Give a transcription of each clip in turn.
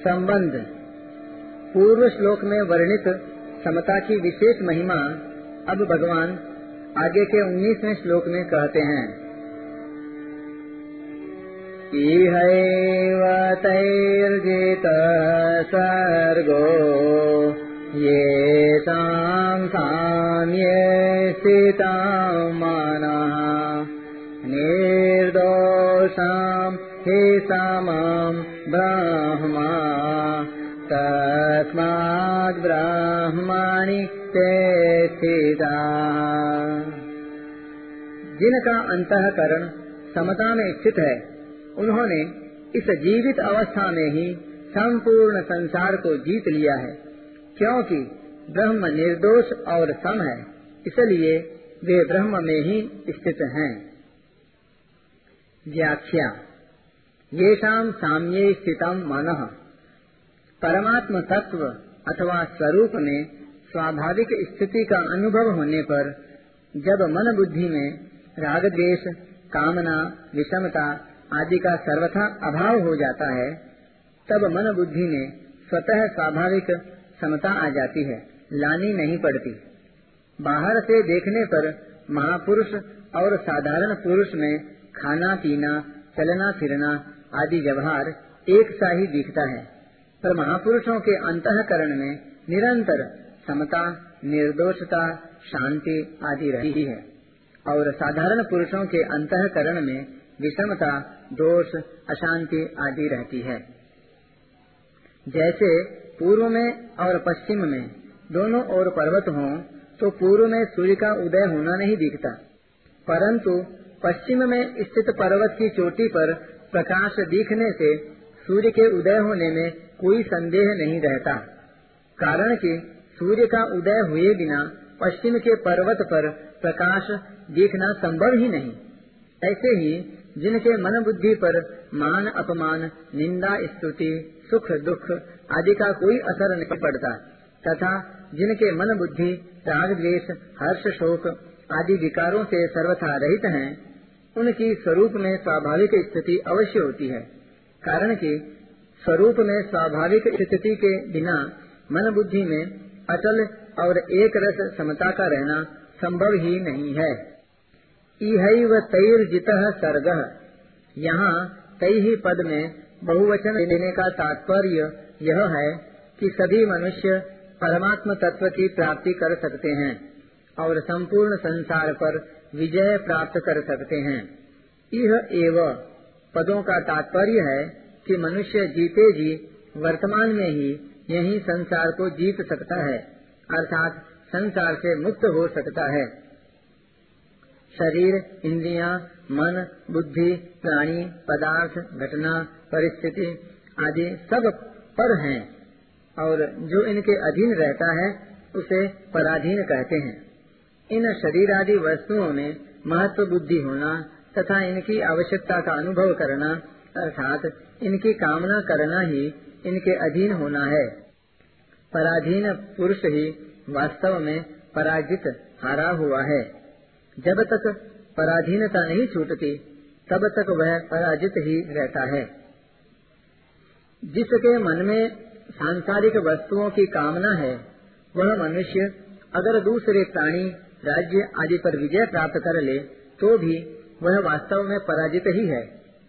संबंध। पूर्व श्लोक में वर्णित समता की विशेष महिमा अब भगवान आगे के उन्नीसवें श्लोक में कहते हैं। इहैव तैर्जित सर्गो, ये साम्ये स्थिता मनः निर्दोषाम् हि समम् ब्रह्मा। ब्रह्मणि स्थिता जिनका अंतकरण समता में स्थित है, उन्होंने इस जीवित अवस्था में ही संपूर्ण संसार को जीत लिया है, क्योंकि ब्रह्म निर्दोष और सम है, इसलिए वे ब्रह्म में ही स्थित हैं। व्याख्या। ये साम्ये स्थितम मन। परमात्म तत्व अथवा स्वरूप में स्वाभाविक स्थिति का अनुभव होने पर जब मन बुद्धि में राग द्वेष, कामना, विषमता आदि का सर्वथा अभाव हो जाता है, तब मन बुद्धि में स्वतः स्वाभाविक समता आ जाती है, लानी नहीं पड़ती। बाहर से देखने पर महापुरुष और साधारण पुरुष में खाना, पीना, चलना, फिरना आदि व्यवहार एक सा ही दिखता है। पर महापुरुषों के अंतकरण में निरंतर समता, निर्दोषता, शांति आदि रही है। और साधारण पुरुषों के अंतकरण में विषमता, दोष, अशांति आदि रहती है। जैसे पूर्व में और पश्चिम में दोनों ओर पर्वत हों तो पूर्व में सूर्य का उदय होना नहीं दिखता। परंतु पश्चिम में स्थित पर्वत की चोटी पर प्रकाश दिखने से सूर्य के उदय होने में कोई संदेह नहीं रहता। कारण कि सूर्य का उदय हुए बिना पश्चिम के पर्वत पर प्रकाश देखना संभव ही नहीं। ऐसे ही जिनके मन बुद्धि पर मान अपमान निंदा स्तुति सुख दुख आदि का कोई असर नहीं पड़ता तथा जिनके मन बुद्धि राग द्वेष हर्ष शोक आदि विकारों से सर्वथा रहित हैं, उनकी स्वरूप में स्वाभाविक स्थिति अवश्य होती है। कारण कि स्वरूप में स्वाभाविक स्थिति के बिना मन बुद्धि में अचल और एक रस समता का रहना संभव ही नहीं है। इहैव तैर्जित सर्ग। यहाँ तई ही पद में बहुवचन देने का तात्पर्य यह है कि सभी मनुष्य परमात्म तत्व की प्राप्ति कर सकते हैं और संपूर्ण संसार पर विजय प्राप्त कर सकते हैं। यह एव। पदों का तात्पर्य है कि मनुष्य जीते जी वर्तमान में ही यही संसार को जीत सकता है, अर्थात संसार से मुक्त हो सकता है। शरीर, इंद्रिया, मन, बुद्धि, प्राणी, पदार्थ, घटना, परिस्थिति आदि सब पर हैं और जो इनके अधीन रहता है, उसे पराधीन कहते हैं। इन शरीर आदि वस्तुओं में महत्व बुद्धि होना तथा इनकी आवश्यकता का अनुभव करना, अर्थात इनकी कामना करना ही इनके अधीन होना है। पराधीन पुरुष ही वास्तव में पराजित, हारा हुआ है। जब तक पराधीनता नहीं छूटती, तब तक वह पराजित ही रहता है। जिसके मन में सांसारिक वस्तुओं की कामना है, वह मनुष्य अगर दूसरे प्राणी, राज्य आदि पर विजय प्राप्त कर ले तो भी वह वास्तव में पराजित ही है,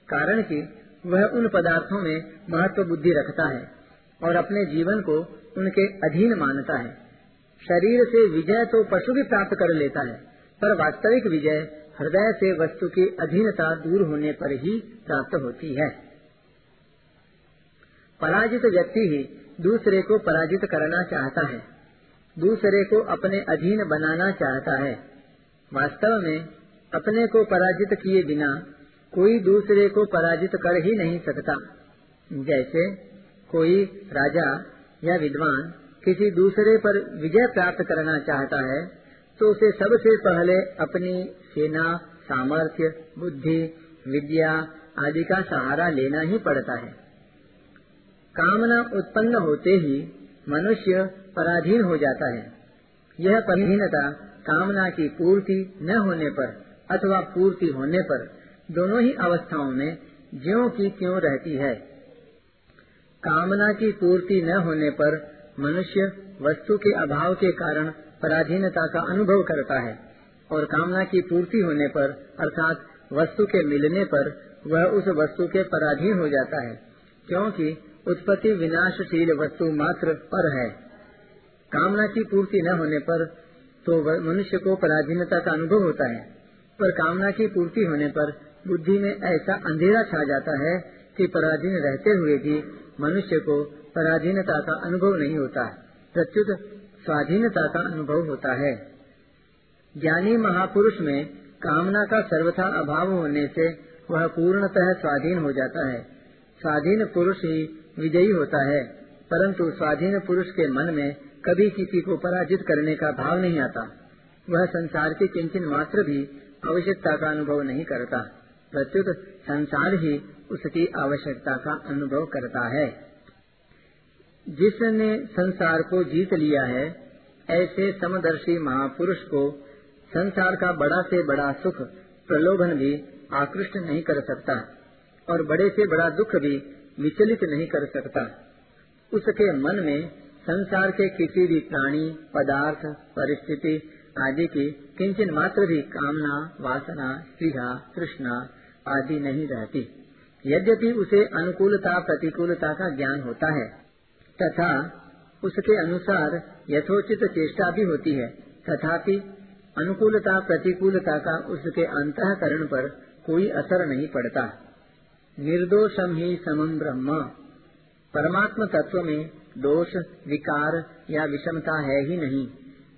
कारण कि वह उन पदार्थों में महत्व बुद्धि रखता है और अपने जीवन को उनके अधीन मानता है। शरीर से विजय तो पशु भी प्राप्त कर लेता है, पर वास्तविक विजय हृदय से वस्तु की अधीनता दूर होने पर ही प्राप्त होती है। पराजित व्यक्ति ही दूसरे को पराजित करना चाहता है, दूसरे को अपने अधीन बनाना चाहता है। वास्तव में अपने को पराजित किए बिना कोई दूसरे को पराजित कर ही नहीं सकता। जैसे कोई राजा या विद्वान किसी दूसरे पर विजय प्राप्त करना चाहता है तो उसे सबसे पहले अपनी सेना, सामर्थ्य, बुद्धि, विद्या आदि का सहारा लेना ही पड़ता है। कामना उत्पन्न होते ही मनुष्य पराधीन हो जाता है। यह पराधीनता कामना की पूर्ति न होने पर अथवा पूर्ति होने पर दोनों ही अवस्थाओं में ज्यो की क्यों रहती है। कामना की पूर्ति न होने पर मनुष्य वस्तु के अभाव के कारण पराधीनता का अनुभव करता है और कामना की पूर्ति होने पर, अर्थात वस्तु के मिलने पर, वह उस वस्तु के पराधीन हो जाता है, क्योंकि उत्पत्ति विनाशशील वस्तु मात्र पर है। कामना की पूर्ति न होने पर तो मनुष्य को पराधीनता का अनुभव होता है। पर कामना की पूर्ति होने पर बुद्धि में ऐसा अंधेरा छा जाता है कि पराधीन रहते हुए भी मनुष्य को पराधीनता का अनुभव नहीं होता, प्रत्युत स्वाधीनता का अनुभव होता है। ज्ञानी महापुरुष में कामना का सर्वथा अभाव होने से वह पूर्णतः स्वाधीन हो जाता है। स्वाधीन पुरुष ही विजयी होता है, परंतु स्वाधीन पुरुष के मन में कभी किसी को पराजित करने का भाव नहीं आता। वह संसार के किंचन मात्र भी आवश्यकता का अनुभव नहीं करता। प्रत्युत संसार ही उसकी आवश्यकता का अनुभव करता है। जिसने संसार को जीत लिया है, ऐसे समदर्शी महापुरुष को संसार का बड़ा से बड़ा सुख, प्रलोभन भी आकृष्ट नहीं कर सकता और बड़े से बड़ा दुख भी विचलित नहीं कर सकता। उसके मन में संसार के किसी भी प्राणी, पदार्थ, परिस्थिति आदि की किंचन मात्र भी कामना, वासना, स्त्रीहा, तृष्णा आदि नहीं रहती। यद्यपि उसे अनुकूलता, प्रतिकूलता का ज्ञान होता है, तथा उसके अनुसार यथोचित चेष्टा भी होती है, तथापि अनुकूलता, प्रतिकूलता का उसके अंतकरण पर कोई असर नहीं पड़ता। निर्दोषम ही समम ब्रह्म। परमात्म तत्व में दोष, विकार या विषमता है ही नहीं।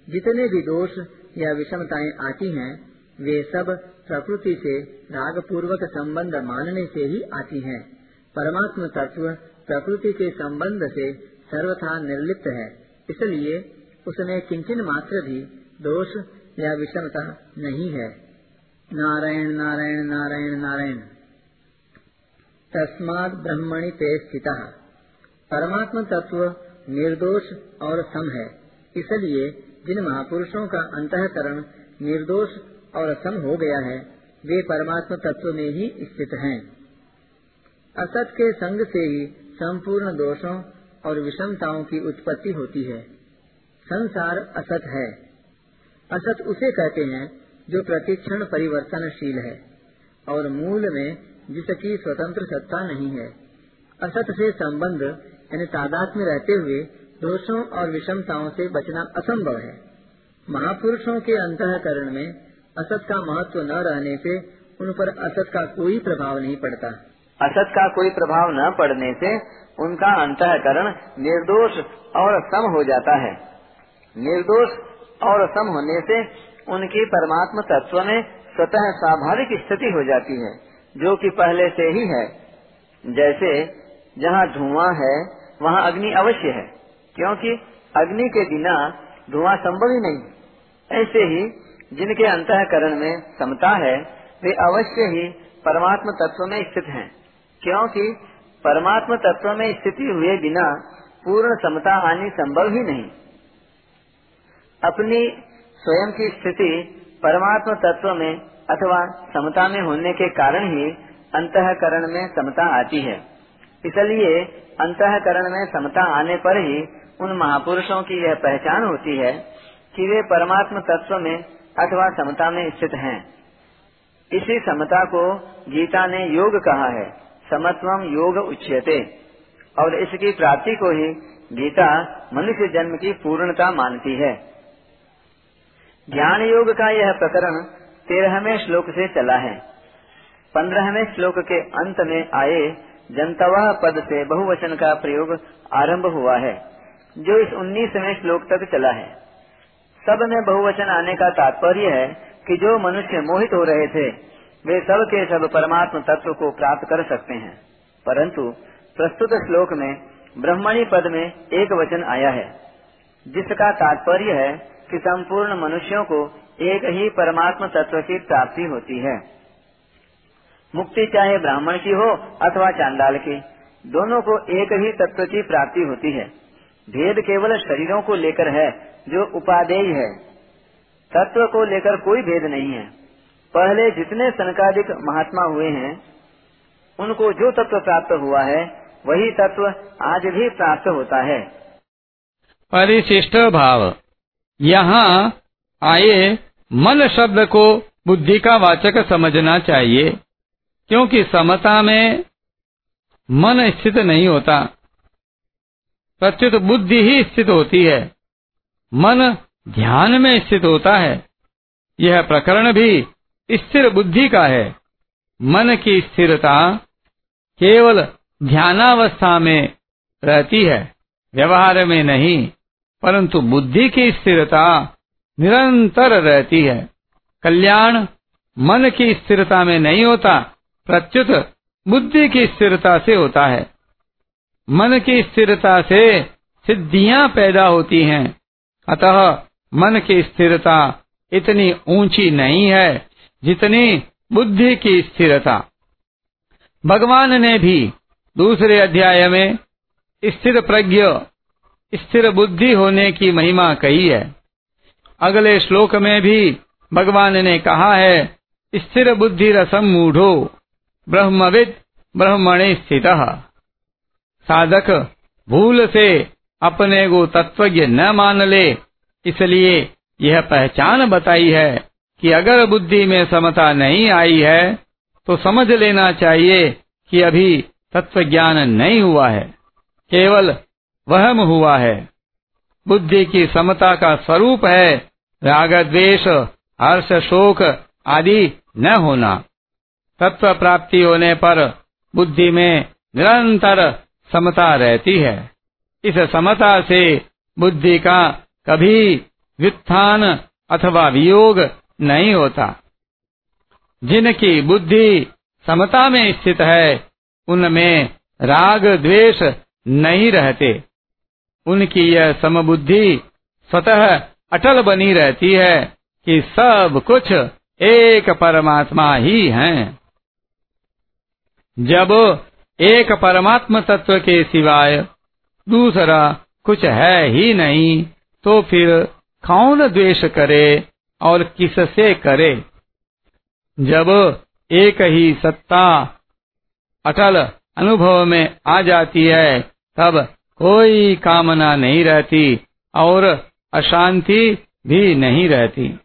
जितने भी दोष या विषमताएँ आती हैं, वे सब प्रकृति से राग पूर्वक संबंध मानने से ही आती हैं। परमात्म तत्व प्रकृति के संबंध से सर्वथा निर्लिप्त है। इसलिए उसमें किंचन मात्र भी दोष या विषमता नहीं है। नारायण नारायण नारायण नारायण। तस्मात ब्रह्मणि ते स्थित। परमात्म तत्व निर्दोष और सम है। इसलिए जिन महापुरुषों का अंतकरण निर्दोष और असम हो गया है, वे परमात्मा तत्व में ही स्थित हैं। असत के संग से ही संपूर्ण दोषों और विषमताओं की उत्पत्ति होती है। संसार असत है। असत उसे कहते हैं जो प्रतिक्षण परिवर्तनशील है और मूल में जिसकी स्वतंत्र सत्ता नहीं है। असत से संबंध, यानी तादाद में रहते हुए दोषों और विषमताओं से बचना असंभव है। महापुरुषों के अंतकरण में असत का महत्व न रहने से उन पर असत का कोई प्रभाव नहीं पड़ता। असत का कोई प्रभाव न पड़ने से उनका अंतकरण निर्दोष और सम हो जाता है। निर्दोष और सम होने से उनकी परमात्म तत्व में स्वतः स्वाभाविक स्थिति हो जाती है, जो कि पहले से ही है। जैसे जहाँ धुआँ है, वहाँ अग्नि अवश्य है। क्योंकि अग्नि के बिना धुआँ संभव ही नहीं। ऐसे ही जिनके अंतकरण में समता है, वे अवश्य ही परमात्म तत्व में स्थित हैं, क्योंकि परमात्म तत्व में स्थिति हुए बिना पूर्ण समता आनी संभव ही नहीं। अपनी स्वयं की स्थिति परमात्म तत्व में अथवा समता में होने के कारण ही अंतकरण में समता आती है। इसलिए अंतकरण में समता आने पर ही उन महापुरुषों की यह पहचान होती है कि वे परमात्म तत्व में अथवा समता में स्थित हैं। इसी समता को गीता ने योग कहा है समत्वम योग उच्यते। और इसकी प्राप्ति को ही गीता मनुष्य जन्म की पूर्णता मानती है। ज्ञान योग का यह प्रकरण तेरहवें श्लोक से चला है। पंद्रहवें श्लोक के अंत में आए जनतवा पद से बहुवचन का प्रयोग आरंभ हुआ है। जो इस उन्नीसवें श्लोक तक चला है। सब में बहुवचन आने का तात्पर्य है कि जो मनुष्य मोहित हो रहे थे, वे सब के सब परमात्म तत्व को प्राप्त कर सकते हैं। परंतु प्रस्तुत श्लोक में ब्रह्मणी पद में एक वचन आया है, जिसका तात्पर्य है कि संपूर्ण मनुष्यों को एक ही परमात्म तत्व की प्राप्ति होती है। मुक्ति चाहे ब्राह्मण की हो अथवा चांडाल की, दोनों को एक ही तत्व की प्राप्ति होती है। भेद केवल शरीरों को लेकर है, जो उपादेय है। तत्व को लेकर कोई भेद नहीं है। पहले जितने सनकादिक महात्मा हुए हैं, उनको जो तत्व प्राप्त हुआ है, वही तत्व आज भी प्राप्त होता है। परिशिष्ट भाव। यहाँ आए मन शब्द को बुद्धि का वाचक समझना चाहिए, क्योंकि समता में मन स्थित नहीं होता। प्रत्युत बुद्धि ही स्थित होती है। मन ध्यान में स्थित होता है। यह प्रकरण भी स्थिर बुद्धि का है। मन की स्थिरता केवल ध्यानावस्था में रहती है, व्यवहार में नहीं, परंतु बुद्धि की स्थिरता निरंतर रहती है। कल्याण मन की स्थिरता में नहीं होता, प्रत्युत बुद्धि की स्थिरता से होता है। मन की स्थिरता से सिद्धियाँ पैदा होती हैं। अतः मन की स्थिरता इतनी ऊँची नहीं है जितनी बुद्धि की स्थिरता। भगवान ने भी दूसरे अध्याय में स्थिर प्रज्ञ, स्थिर बुद्धि होने की महिमा कही है। अगले श्लोक में भी भगवान ने कहा है, स्थिर बुद्धि रसम मूढ़ो, ब्रह्मविद ब्रह्मणे स्थित। साधक भूल से अपने को तत्वज्ञ न मान ले। इसलिए यह पहचान बताई है कि अगर बुद्धि में समता नहीं आई है तो समझ लेना चाहिए कि अभी तत्व ज्ञान नहीं हुआ है। केवल वहम हुआ है। बुद्धि की समता का स्वरूप है। राग, द्वेष, हर्ष, शोक आदि न होना। तत्व प्राप्ति होने पर बुद्धि में निरंतर समता रहती है। इस समता से बुद्धि का कभी वित्थान अथवा वियोग नहीं होता। जिनकी बुद्धि समता में स्थित है, उनमें राग द्वेष नहीं रहते। उनकी यह समबुद्धि स्वतः अटल बनी रहती है कि सब कुछ एक परमात्मा ही हैं। जब एक परमात्म तत्व के सिवाय दूसरा कुछ है ही नहीं तो फिर कौन द्वेष करे और किससे करे? जब एक ही सत्ता अटल अनुभव में आ जाती है, तब कोई कामना नहीं रहती और अशांति भी नहीं रहती।